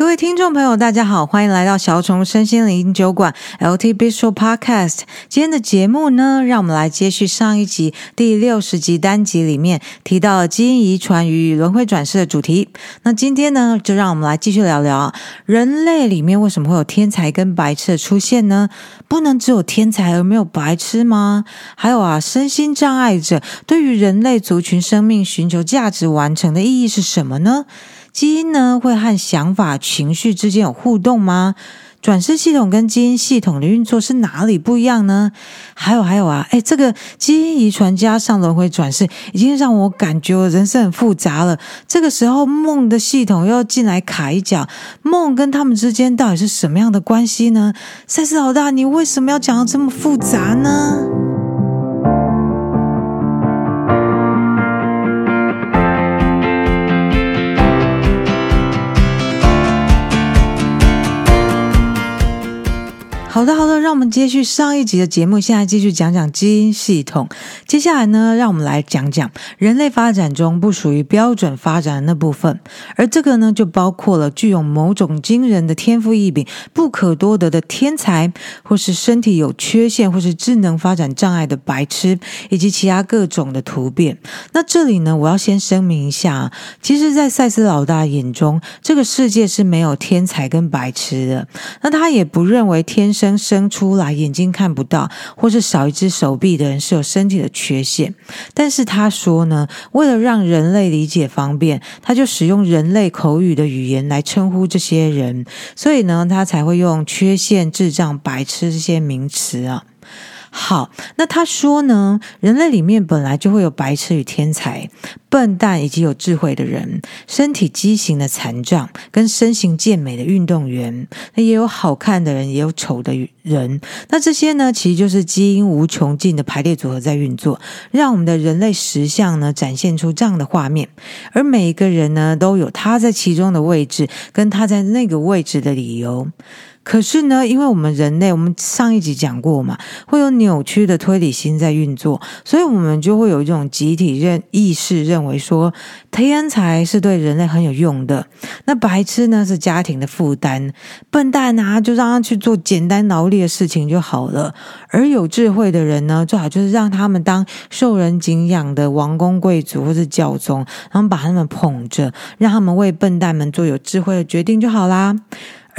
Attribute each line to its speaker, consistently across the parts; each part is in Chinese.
Speaker 1: 各位听众朋友，大家好，欢迎来到小虫身心灵酒馆 LT Bistro Podcast。今天的节目呢，让我们来接续上一集第六十集单集里面提到了基因遗传与轮回转世的主题。那今天呢，就让我们来继续聊聊人类里面为什么会有天才跟白痴的出现呢？不能只有天才而没有白痴吗？还有啊，身心障碍者对于人类族群生命寻求价值完成的意义是什么呢？基因呢，会和想法、情绪之间有互动吗？转世系统跟基因系统的运作是哪里不一样呢？还有还有啊，哎，这个基因遗传加上轮回转世，已经让我感觉我人生很复杂了。这个时候梦的系统又要进来卡一脚，梦跟他们之间到底是什么样的关系呢？赛斯老大，你为什么要讲得这么复杂呢？让我们接续上一集的节目，现在继续讲讲基因系统。接下来呢，让我们来讲讲人类发展中不属于标准发展的那部分，而这个呢，就包括了具有某种惊人的天赋异禀、不可多得的天才，或是身体有缺陷，或是智能发展障碍的白痴，以及其他各种的突变。那这里呢，我要先声明一下，其实，在赛斯老大眼中，这个世界是没有天才跟白痴的。那他也不认为天生生出出来眼睛看不到，或是少一只手臂的人是有身体的缺陷。但是他说呢，为了让人类理解方便，他就使用人类口语的语言来称呼这些人，所以呢，他才会用缺陷、智障、白痴这些名词啊。好，那他说呢，人类里面本来就会有白痴与天才、笨蛋以及有智慧的人，身体畸形的残障跟身形健美的运动员，那也有好看的人，也有丑的人。那这些呢，其实就是基因无穷尽的排列组合在运作，让我们的人类实相呢展现出这样的画面。而每一个人呢，都有他在其中的位置，跟他在那个位置的理由。可是呢，因为我们人类，我们上一集讲过嘛，会有扭曲的推理心在运作，所以我们就会有一种集体认意识，认为说天才是对人类很有用的，那白痴呢是家庭的负担，笨蛋啊就让他去做简单劳力的事情就好了，而有智慧的人呢，最好就是让他们当受人敬仰的王公贵族或是教宗，然后把他们捧着，让他们为笨蛋们做有智慧的决定就好啦。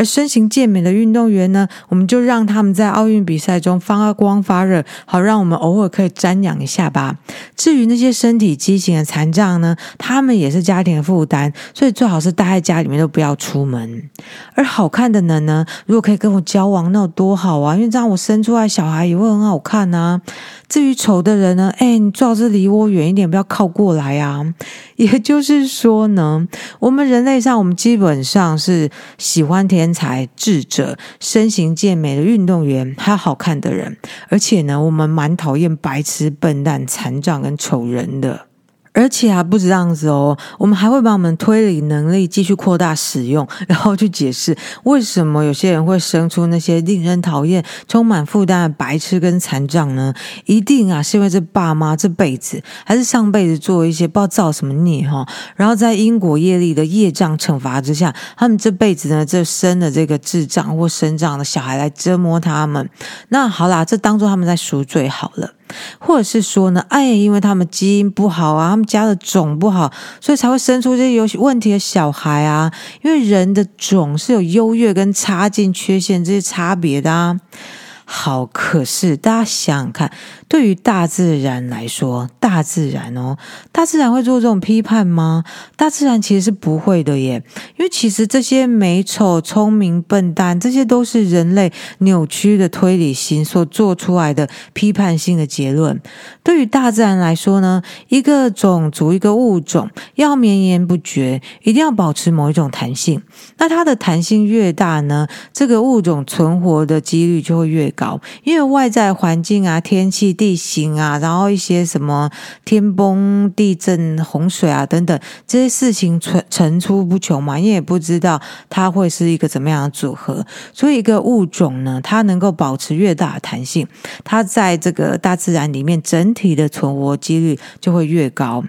Speaker 1: 而身形健美的运动员呢，我们就让他们在奥运比赛中发光发热，好让我们偶尔可以瞻仰一下吧。至于那些身体畸形的残障呢，他们也是家庭的负担，所以最好是待在家里面，都不要出门。而好看的人呢，如果可以跟我交往，那有多好啊！因为这样我生出来小孩也会很好看啊。至于丑的人呢，哎，你最好是离我远一点，不要靠过来啊。也就是说呢，我们人类上，我们基本上是喜欢天才、智者、身形健美的运动员，还有好看的人，而且呢，我们蛮讨厌白痴、笨蛋、残障跟丑人的。而且还不止这样子哦，我们还会把我们推理能力继续扩大使用，然后去解释为什么有些人会生出那些令人讨厌、充满负担的白痴跟残障呢？一定啊，是因为这爸妈这辈子还是上辈子做一些不知道造什么孽哈，然后在因果业力的业障惩罚之下，他们这辈子呢，就生了这个智障或身障的小孩来折磨他们。那好啦，这当做他们在赎罪好了。或者是说呢，哎，因为他们基因不好啊，他们家的种不好，所以才会生出这些有问题的小孩啊。因为人的种是有优越跟差劲、缺陷这些差别的啊。好，可是大家想想看，对于大自然来说，大自然哦，大自然会做这种批判吗？大自然其实是不会的耶，因为其实这些美丑、聪明、笨蛋，这些都是人类扭曲的推理心所做出来的批判性的结论。对于大自然来说呢，一个种族、一个物种要绵延不绝，一定要保持某一种弹性。那它的弹性越大呢，这个物种存活的几率就会越高。高，因为外在环境啊、天气、地形啊，然后一些什么天崩地震、洪水啊等等这些事情层层出不穷嘛，你也不知道它会是一个怎么样的组合。所以一个物种呢，它能够保持越大的弹性，它在这个大自然里面整体的存活几率就会越高。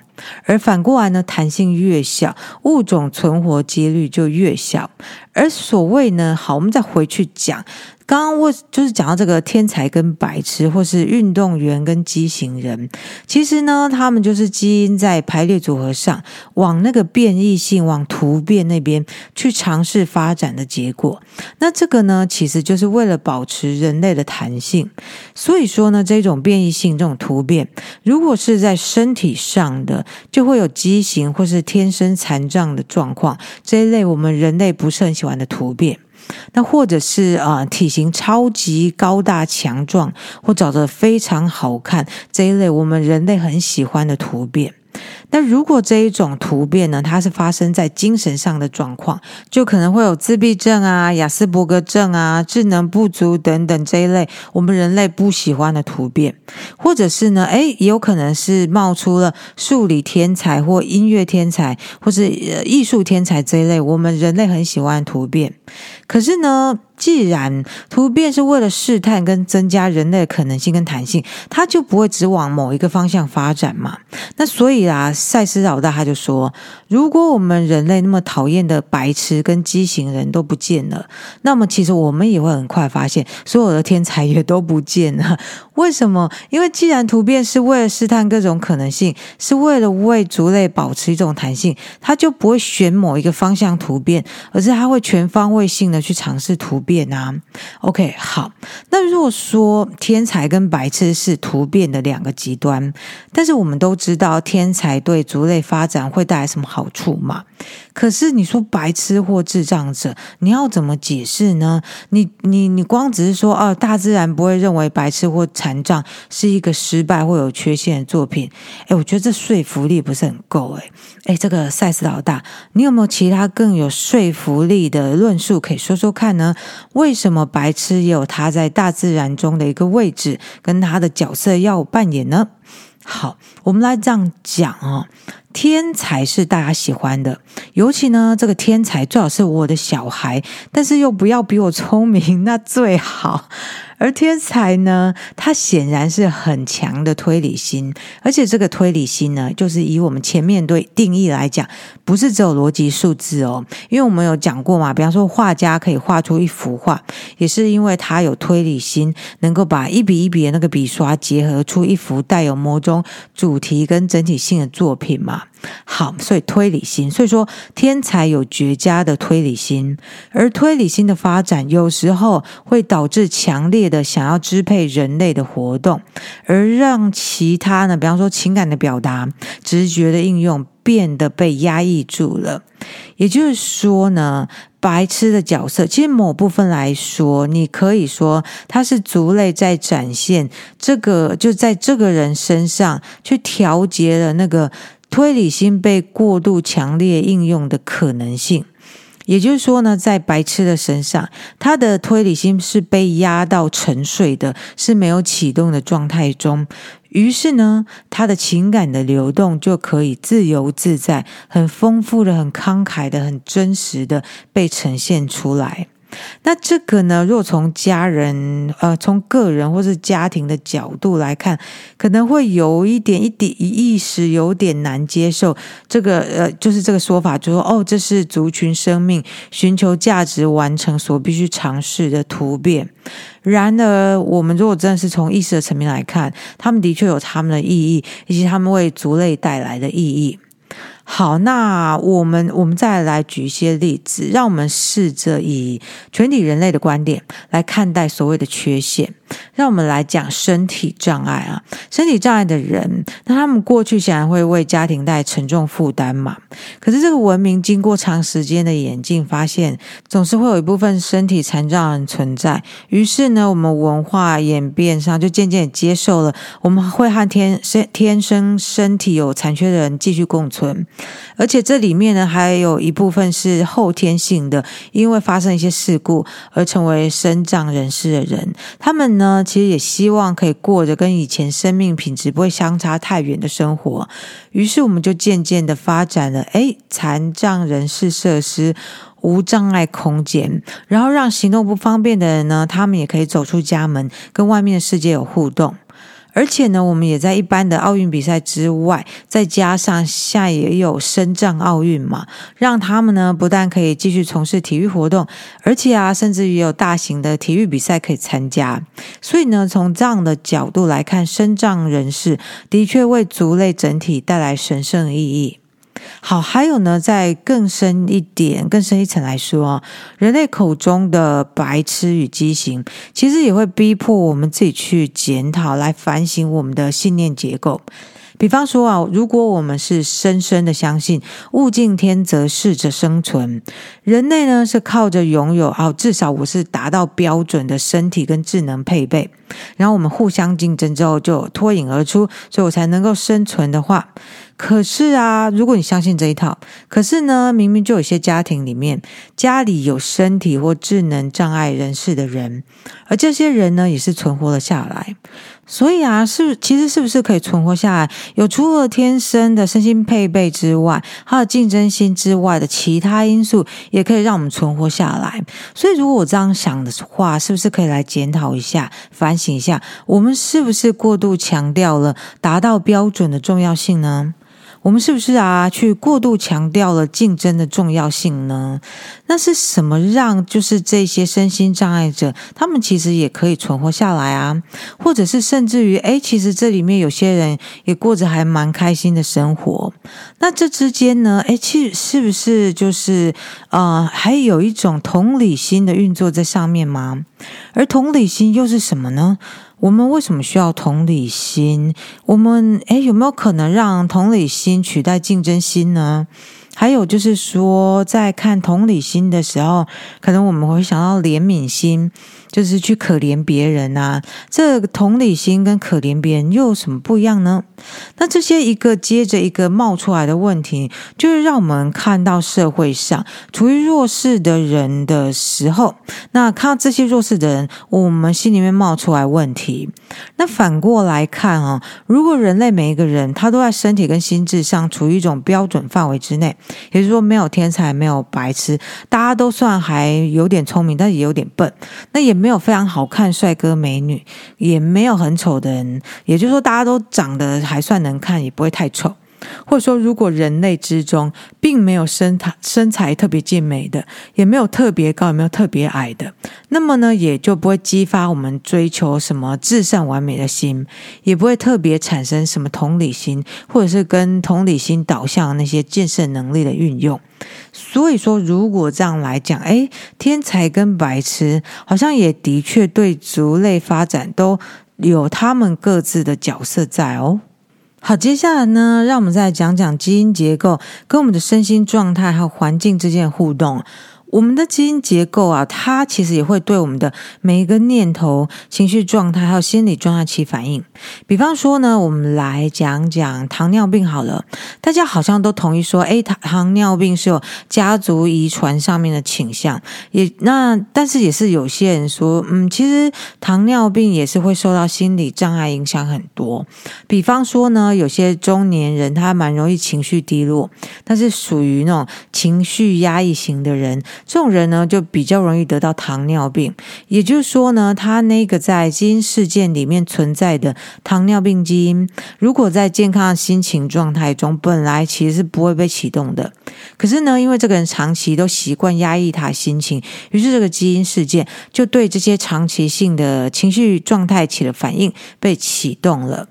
Speaker 1: 而反过来呢，弹性越小，物种存活几率就越小。而所谓呢，好，我们再回去讲。刚刚我就是讲到这个天才跟白痴，或是运动员跟畸形人，其实呢，他们就是基因在排列组合上往那个变异性、往突变那边去尝试发展的结果。那这个呢，其实就是为了保持人类的弹性。所以说呢，这种变异性、这种突变，如果是在身体上的，就会有畸形或是天生残障的状况。这一类我们人类不是很喜欢的突变。那或者是啊、呃，体型超级高大强壮，或长得非常好看这一类，我们人类很喜欢的突变。那如果这一种突变呢，它是发生在精神上的状况，就可能会有自闭症啊、亚斯伯格症啊、智能不足等等这一类我们人类不喜欢的突变，或者是呢，诶，也有可能是冒出了数理天才或音乐天才，或是呃艺术天才这一类我们人类很喜欢的突变。可是呢，既然突变是为了试探跟增加人类可能性跟弹性，它就不会只往某一个方向发展嘛。那所以啊，赛斯老大他就说，如果我们人类那么讨厌的白痴跟畸形人都不见了，那么其实我们也会很快发现，所有的天才也都不见了。为什么？因为既然突变是为了试探各种可能性，是为了为族类保持一种弹性，它就不会选某一个方向突变，而是它会全方位性的去尝试突变变啊。OK，好。那如果说天才跟白痴是突变的两个极端，但是我们都知道天才对族类发展会带来什么好处嘛？可是你说白痴或智障者，你要怎么解释呢？你你你光只是说哦，大自然不会认为白痴或残障是一个失败或有缺陷的作品。诶，我觉得这说服力不是很够。诶，诶，这个赛斯老大，你有没有其他更有说服力的论述可以说说看呢？为什么白痴也有他在大自然中的一个位置跟他的角色要扮演呢？好，我们来这样讲、哦。天才是大家喜欢的，尤其呢，这个天才最好是我的小孩，但是又不要比我聪明，那最好。而天才呢，他显然是很强的推理心，而且这个推理心呢，就是以我们前面对定义来讲，不是只有逻辑数字哦，因为我们有讲过嘛，比方说画家可以画出一幅画，也是因为他有推理心，能够把一笔一笔的那个笔刷结合出一幅带有某种主题跟整体性的作品嘛。好，所以推理心，所以说天才有绝佳的推理心，而推理心的发展有时候会导致强烈的想要支配人类的活动，而让其他呢，比方说情感的表达、直觉的应用变得被压抑住了。也就是说呢，白痴的角色，其实某部分来说，你可以说他是族类在展现这个，就在这个人身上去调节了那个。推理心被过度强烈应用的可能性，也就是说呢，在白痴的身上，他的推理心是被压到沉睡的，是没有启动的状态中。于是呢，他的情感的流动就可以自由自在、很丰富的、很慷慨的、很真实的被呈现出来。那这个呢，若从家人、呃，从个人或是家庭的角度来看，可能会有一点一点一时有点难接受。这个呃，就是这个说法，就说哦，这是族群生命寻求价值完成所必须尝试的突变。然而，我们如果真的是从意识的层面来看，他们的确有他们的意义，以及他们为族类带来的意义。好，那我们我们再来举一些例子，让我们试着以全体人类的观点来看待所谓的缺陷。让我们来讲身体障碍啊，身体障碍的人，那他们过去显然会为家庭带来沉重负担嘛。可是这个文明经过长时间的演进，发现总是会有一部分身体残障人存在。于是呢，我们文化演变上就渐渐接受了，我们会和天生天生身体有残缺的人继续共存。而且这里面呢，还有一部分是后天性的，因为发生一些事故而成为身障人士的人，他们呢。其实也希望可以过着跟以前生命品质不会相差太远的生活。于是，我们就渐渐的发展了，诶，残障人士设施、无障碍空间，然后让行动不方便的人呢，他们也可以走出家门，跟外面的世界有互动。而且呢，我们也在一般的奥运比赛之外，再加上现在也有身障奥运嘛，让他们呢不但可以继续从事体育活动，而且啊，甚至于有大型的体育比赛可以参加。所以呢，从这样的角度来看，身障人士的确为族类整体带来神圣意义。好，还有呢，再更深一点、更深一层来说，人类口中的白痴与畸形，其实也会逼迫我们自己去检讨、来反省我们的信念结构。比方说啊，如果我们是深深的相信物竞天择、适者生存，人类呢是靠着拥有啊，至少我是达到标准的身体跟智能配备，然后我们互相竞争之后就脱颖而出，所以我才能够生存的话。可是啊，如果你相信这一套，可是呢，明明就有些家庭里面家里有身体或智能障碍人士的人，而这些人呢也是存活了下来。所以啊，是其实是不是可以存活下来？有除了天生的身心配备之外，还有竞争心之外的其他因素，也可以让我们存活下来。所以，如果我这样想的话，是不是可以来检讨一下、反省一下，我们是不是过度强调了达到标准的重要性呢？我们是不是啊，去过度强调了竞争的重要性呢？那是什么让就是这些身心障碍者，他们其实也可以存活下来啊？或者是甚至于，诶，其实这里面有些人也过着还蛮开心的生活。那这之间呢，诶，其实是不是就是呃，还有一种同理心的运作在上面吗？而同理心又是什么呢？我们为什么需要同理心？我们诶，有没有可能让同理心取代竞争心呢？还有就是说，在看同理心的时候，可能我们会想到怜悯心。就是去可怜别人啊，这同理心跟可怜别人又有什么不一样呢？那这些一个接着一个冒出来的问题，就是让我们看到社会上处于弱势的人的时候，那看到这些弱势的人，我们心里面冒出来问题。那反过来看啊，如果人类每一个人他都在身体跟心智上处于一种标准范围之内，也就是说没有天才，没有白痴，大家都算还有点聪明，但也有点笨，那也。没有非常好看帅哥美女，也没有很丑的人，也就是说大家都长得还算能看，也不会太丑。或者说，如果人类之中并没有身材身材特别健美的，也没有特别高，也没有特别矮的，那么呢，也就不会激发我们追求什么至善完美的心，也不会特别产生什么同理心，或者是跟同理心导向那些建设能力的运用。所以说，如果这样来讲，诶，天才跟白痴好像也的确对族类发展都有他们各自的角色在哦。好，接下来呢，让我们再讲讲基因结构跟我们的身心状态还有环境之间的互动。我们的基因结构啊，它其实也会对我们的每一个念头、情绪状态还有心理状态起反应。比方说呢，我们来讲讲糖尿病好了。大家好像都同意说，诶，糖糖尿病是有家族遗传上面的倾向。也那，但是也是有些人说，嗯，其实糖尿病也是会受到心理障碍影响很多。比方说呢，有些中年人他蛮容易情绪低落，但是属于那种情绪压抑型的人。这种人呢，就比较容易得到糖尿病。也就是说呢，他那个在基因事件里面存在的糖尿病基因，如果在健康的心情状态中，本来其实是不会被启动的。可是呢，因为这个人长期都习惯压抑他心情，于是这个基因事件就对这些长期性的情绪状态起了反应，被启动了。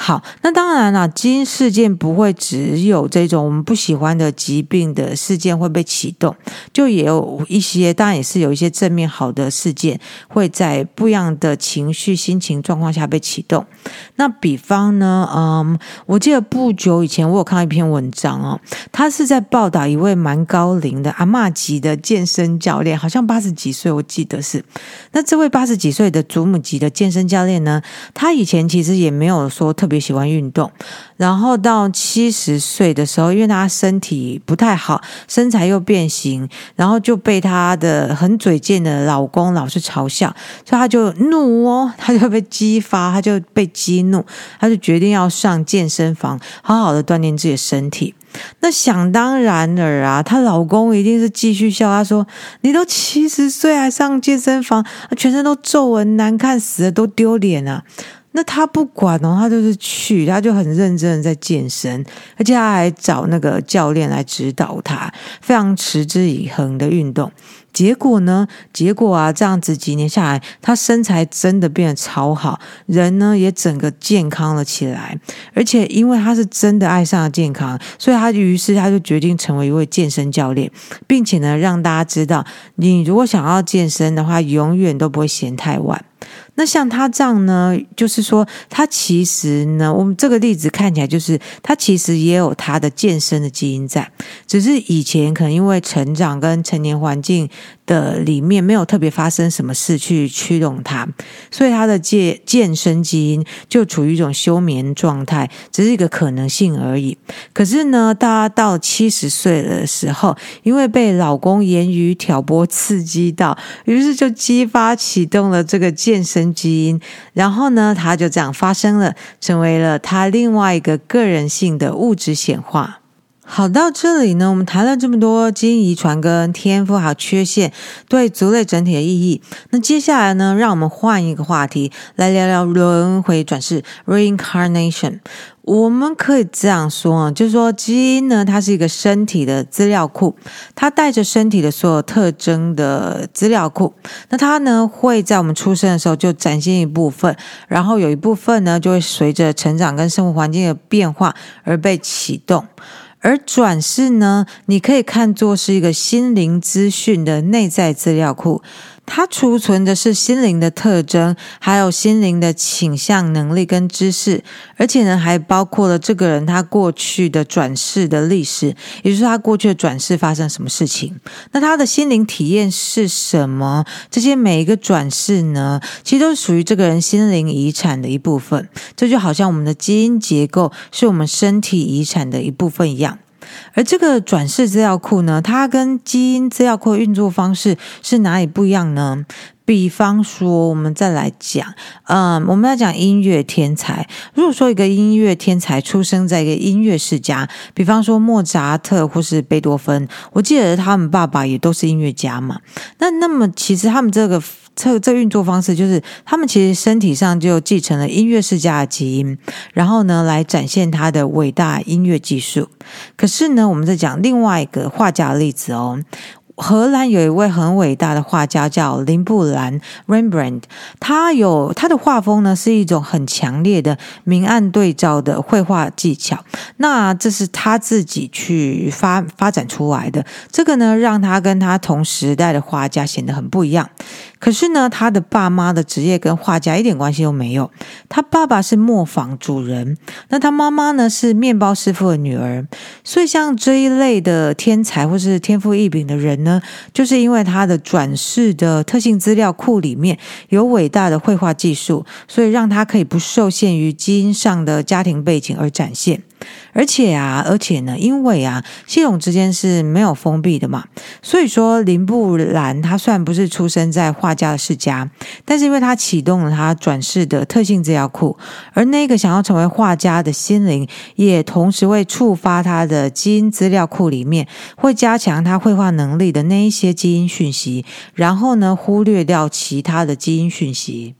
Speaker 1: 好，那当然了，基因事件不会只有这种我们不喜欢的疾病的事件会被启动，就也有一些，当然也是有一些正面好的事件会在不一样的情绪心情状况下被启动。那比方呢，嗯，我记得不久以前我有看到一篇文章哦，他是在报道一位蛮高龄的阿嬷级的健身教练，好像八十几岁，我记得是。那这位八十几岁的祖母级的健身教练呢，他以前其实也没有说特特别喜欢运动。然后到七十岁的时候，因为他身体不太好，身材又变形，然后就被他的很嘴贱的老公老是嘲笑，所以他就怒哦，他就被激发，他就被激怒，他就决定要上健身房，好好的锻炼自己的身体。那想当然了啊，她老公一定是继续笑，他说：“你都七十岁还上健身房，全身都皱纹，难看死了，都丢脸啊！”那他不管哦，他就是去，他就很认真的在健身，而且他还找那个教练来指导他，非常持之以恒的运动。结果呢？结果啊，这样子几年下来，他身材真的变得超好，人呢也整个健康了起来。而且因为他是真的爱上了健康，所以他于是他就决定成为一位健身教练，并且呢让大家知道，你如果想要健身的话，永远都不会嫌太晚。那像他这样呢，就是说他其实呢，我们这个例子看起来就是他其实也有他的健身的基因在，只是以前可能因为成长跟成年环境的里面没有特别发生什么事去驱动他，所以他的健健身基因就处于一种休眠状态，只是一个可能性而已。可是呢，大家到七十岁的时候，因为被老公言语挑拨刺激到，于是就激发启动了这个健身。基因，然后呢，它就这样发生了，成为了他另外一个个人性的物质显化。好，到这里呢，我们谈了这么多基因遗传跟天赋还有缺陷对族类整体的意义。那接下来呢，让我们换一个话题来聊聊轮回转世 （reincarnation）。我们可以这样说啊，就是说基因呢，它是一个身体的资料库，它带着身体的所有特征的资料库。那它呢，会在我们出生的时候就展现一部分，然后有一部分呢，就会随着成长跟生活环境的变化而被启动。而转世呢，你可以看作是一个心灵资讯的内在资料库，它储存的是心灵的特征，还有心灵的倾向、能力跟知识，而且呢，还包括了这个人他过去的转世的历史，也就是他过去的转世发生什么事情。那他的心灵体验是什么？这些每一个转世呢，其实都属于这个人心灵遗产的一部分。这就好像我们的基因结构是我们身体遗产的一部分一样。而这个转世资料库呢，它跟基因资料库的运作方式是哪里不一样呢？比方说，我们再来讲，嗯，我们要讲音乐天才。如果说一个音乐天才出生在一个音乐世家，比方说莫扎特或是贝多芬，我记得他们爸爸也都是音乐家嘛。那那么，其实他们这个。这这运作方式就是，他们其实身体上就继承了音乐世家的基因，然后呢，来展现他的伟大音乐技术。可是呢，我们在讲另外一个画家的例子哦。荷兰有一位很伟大的画家叫林布兰 （Rembrandt），他有他的画风呢，是一种很强烈的明暗对照的绘画技巧。那这是他自己去发发展出来的，这个呢，让他跟他同时代的画家显得很不一样。可是呢，他的爸妈的职业跟画家一点关系都没有。他爸爸是磨坊主人，那他妈妈呢是面包师傅的女儿。所以像这一类的天才或是天赋异禀的人，就是因为他的转世的特性资料库里面有伟大的绘画技术，所以让他可以不受限于基因上的家庭背景而展现。而且啊，而且呢，因为啊，系统之间是没有封闭的嘛，所以说林布兰他虽然不是出生在画家的世家，但是因为他启动了他转世的特性资料库，而那个想要成为画家的心灵，也同时会触发他的基因资料库里面会加强他绘画能力的那一些基因讯息，然后呢，忽略掉其他的基因讯息。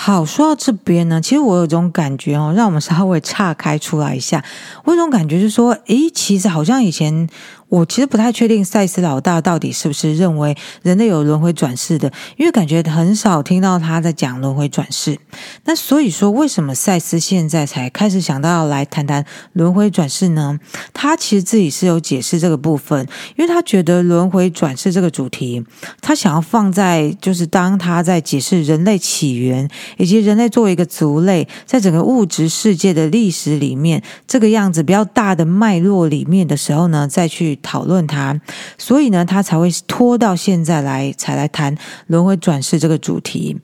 Speaker 1: 好，说到这边呢，其实我有种感觉哦，让我们稍微岔开出来一下。我有种感觉是说，诶，其实好像以前。我其实不太确定赛斯老大到底是不是认为人类有轮回转世的，因为感觉很少听到他在讲轮回转世。那所以说，为什么赛斯现在才开始想到要来谈谈轮回转世呢？他其实自己是有解释这个部分，因为他觉得轮回转世这个主题，他想要放在就是当他在解释人类起源以及人类作为一个族类，在整个物质世界的历史里面这个样子比较大的脉络里面的时候呢，再去。讨论它，所以呢，他才会拖到现在来才来谈轮回转世这个主题。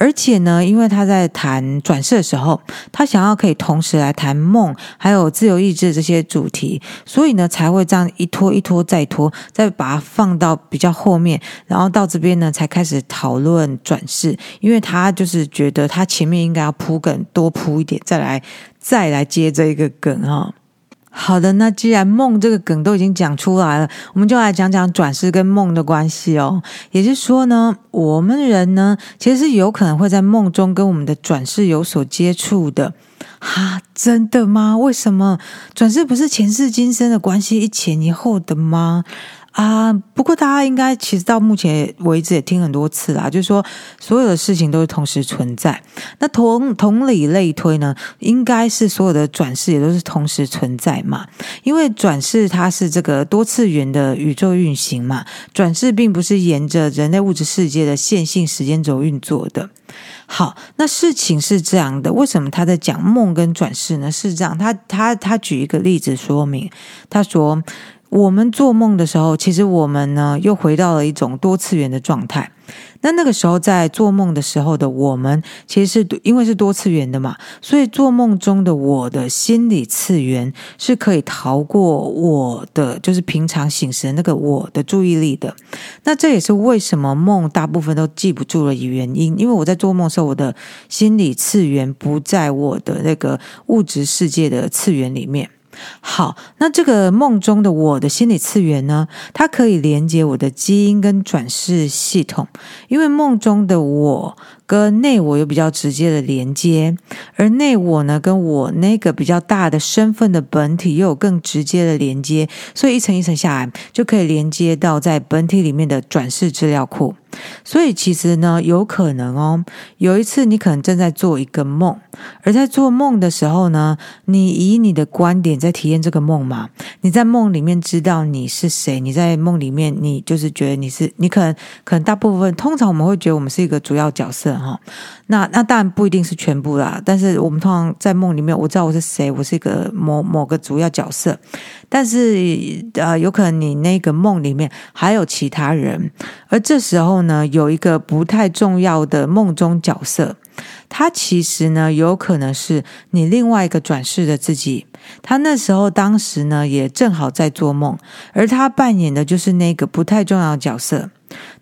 Speaker 1: 而且呢，因为他在谈转世的时候，他想要可以同时来谈梦，还有自由意志这些主题，所以呢，才会这样一拖一拖再拖，再把它放到比较后面，然后到这边呢，才开始讨论转世，因为他就是觉得他前面应该要铺梗，多铺一点，再来再来接这一个梗哈、好的，那既然梦这个梗都已经讲出来了，我们就来讲讲转世跟梦的关系哦。也就是说呢，我们人呢，其实是有可能会在梦中跟我们的转世有所接触的。哈，真的吗？为什么转世不是前世今生的关系，一前一后的吗？啊，不过大家应该其实到目前为止也听很多次啦，就是说所有的事情都是同时存在。那同同理类推呢，应该是所有的转世也都是同时存在嘛？因为转世它是这个多次元的宇宙运行嘛，转世并不是沿着人类物质世界的线性时间轴运作的。好，那事情是这样的，为什么他在讲梦跟转世呢？是这样，他他他举一个例子说明，他说。我们做梦的时候，其实我们呢又回到了一种多次元的状态。那那个时候在做梦的时候的我们，其实是因为是多次元的嘛，所以做梦中的我的心理次元是可以逃过我的，就是平常醒时的那个我的注意力的。那这也是为什么梦大部分都记不住的原因，因为我在做梦的时候，我的心理次元不在我的那个物质世界的次元里面。好，那这个梦中的我的心理次元呢，它可以连接我的基因跟转世系统，因为梦中的我。跟内我有比较直接的连接，而内我呢，跟我那个比较大的身份的本体又有更直接的连接，所以一层一层下来就可以连接到在本体里面的转世资料库。所以其实呢，有可能哦，有一次你可能正在做一个梦，而在做梦的时候呢，你以你的观点在体验这个梦嘛，你在梦里面知道你是谁，你在梦里面你就是觉得你是你可能可能大部分通常我们会觉得我们是一个主要角色。哈，那那当然不一定是全部啦，但是我们通常在梦里面，我知道我是谁，我是一个某某个主要角色，但是呃，有可能你那个梦里面还有其他人，而这时候呢，有一个不太重要的梦中角色，他其实呢，有可能是你另外一个转世的自己，他那时候当时呢，也正好在做梦，而他扮演的就是那个不太重要的角色。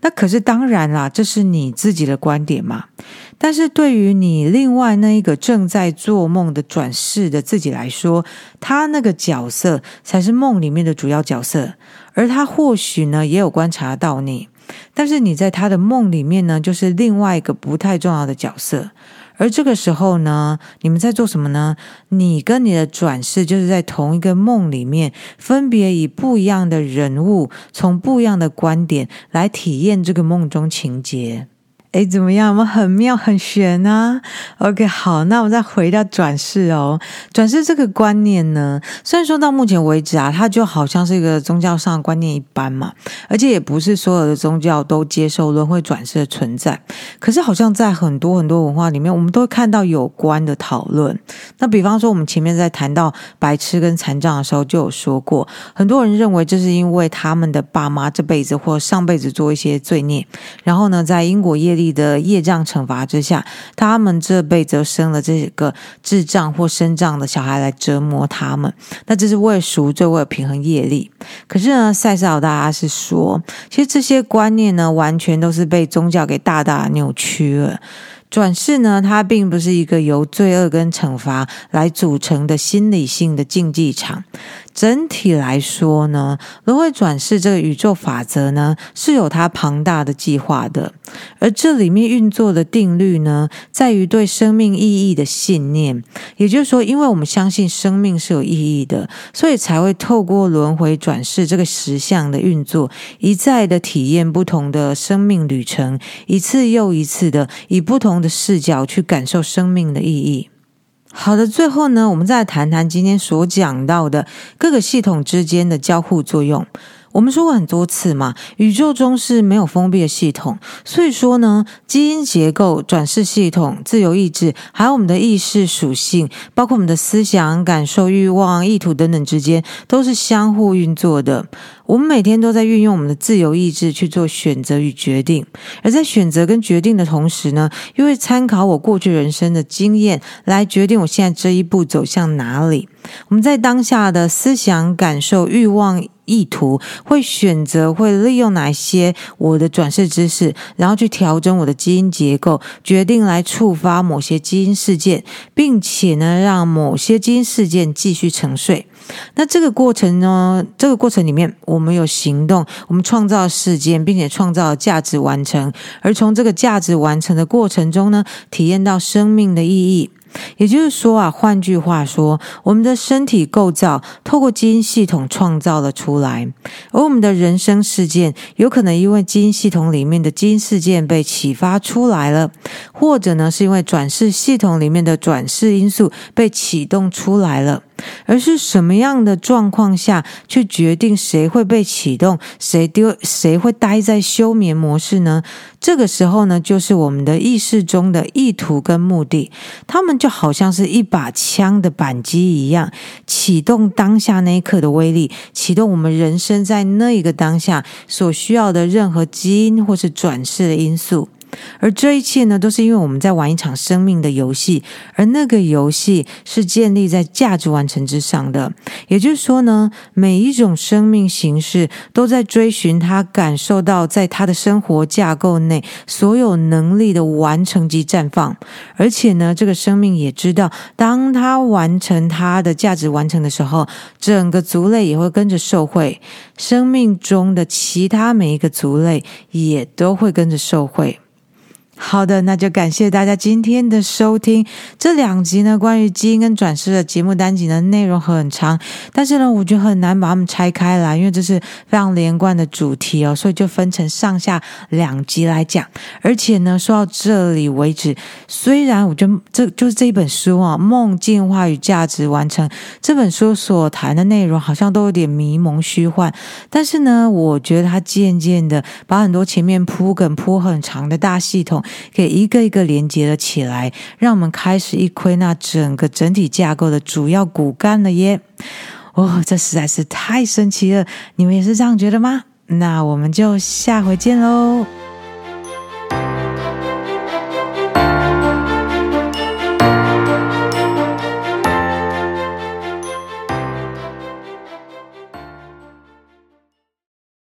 Speaker 1: 那可是当然啦，这是你自己的观点嘛。但是对于你另外那一个正在做梦的转世的自己来说，他那个角色才是梦里面的主要角色，而他或许呢也有观察到你，但是你在他的梦里面呢，就是另外一个不太重要的角色。而这个时候呢，你们在做什么呢？你跟你的转世就是在同一个梦里面，分别以不一样的人物，从不一样的观点来体验这个梦中情节。哎，怎么样？我们很妙，很玄啊。OK，好，那我们再回到转世哦。转世这个观念呢，虽然说到目前为止啊，它就好像是一个宗教上的观念一般嘛，而且也不是所有的宗教都接受轮回转世的存在。可是，好像在很多很多文化里面，我们都会看到有关的讨论。那比方说，我们前面在谈到白痴跟残障的时候，就有说过，很多人认为这是因为他们的爸妈这辈子或上辈子做一些罪孽，然后呢，在因果业力。的业障惩罚之下，他们这辈子生了这个智障或身障的小孩来折磨他们。那这是为了赎罪，为了平衡业力。可是呢，赛斯老大家是说，其实这些观念呢，完全都是被宗教给大大扭曲了。转世呢，它并不是一个由罪恶跟惩罚来组成的心理性的竞技场。整体来说呢，轮回转世这个宇宙法则呢，是有它庞大的计划的。而这里面运作的定律呢，在于对生命意义的信念。也就是说，因为我们相信生命是有意义的，所以才会透过轮回转世这个实相的运作，一再的体验不同的生命旅程，一次又一次的以不同的视角去感受生命的意义。好的，最后呢，我们再谈谈今天所讲到的各个系统之间的交互作用。我们说过很多次嘛，宇宙中是没有封闭的系统，所以说呢，基因结构、转世系统、自由意志，还有我们的意识属性，包括我们的思想、感受、欲望、意图等等之间，都是相互运作的。我们每天都在运用我们的自由意志去做选择与决定，而在选择跟决定的同时呢，又会参考我过去人生的经验来决定我现在这一步走向哪里。我们在当下的思想、感受、欲望、意图，会选择会利用哪些我的转世知识，然后去调整我的基因结构，决定来触发某些基因事件，并且呢，让某些基因事件继续沉睡。那这个过程呢，这个过程里面，我们有行动，我们创造事件，并且创造价值完成，而从这个价值完成的过程中呢，体验到生命的意义。也就是说啊，换句话说，我们的身体构造透过基因系统创造了出来，而我们的人生事件有可能因为基因系统里面的基因事件被启发出来了，或者呢，是因为转世系统里面的转世因素被启动出来了。而是什么样的状况下去决定谁会被启动，谁丢，谁会待在休眠模式呢？这个时候呢，就是我们的意识中的意图跟目的，他们就好像是一把枪的扳机一样，启动当下那一刻的威力，启动我们人生在那一个当下所需要的任何基因或是转世的因素。而这一切呢，都是因为我们在玩一场生命的游戏，而那个游戏是建立在价值完成之上的。也就是说呢，每一种生命形式都在追寻他感受到在他的生活架构内所有能力的完成及绽放。而且呢，这个生命也知道，当他完成他的价值完成的时候，整个族类也会跟着受惠，生命中的其他每一个族类也都会跟着受惠。好的，那就感谢大家今天的收听。这两集呢，关于基因跟转世的节目单集呢，内容很长，但是呢，我觉得很难把它们拆开来，因为这是非常连贯的主题哦，所以就分成上下两集来讲。而且呢，说到这里为止，虽然我觉得这就是这一本书啊，《梦进化与价值完成》这本书所谈的内容，好像都有点迷蒙虚幻，但是呢，我觉得它渐渐的把很多前面铺梗铺很长的大系统。可以一个一个连接了起来，让我们开始一窥那整个整体架构的主要骨干了耶！哦，这实在是太神奇了，你们也是这样觉得吗？那我们就下回见喽。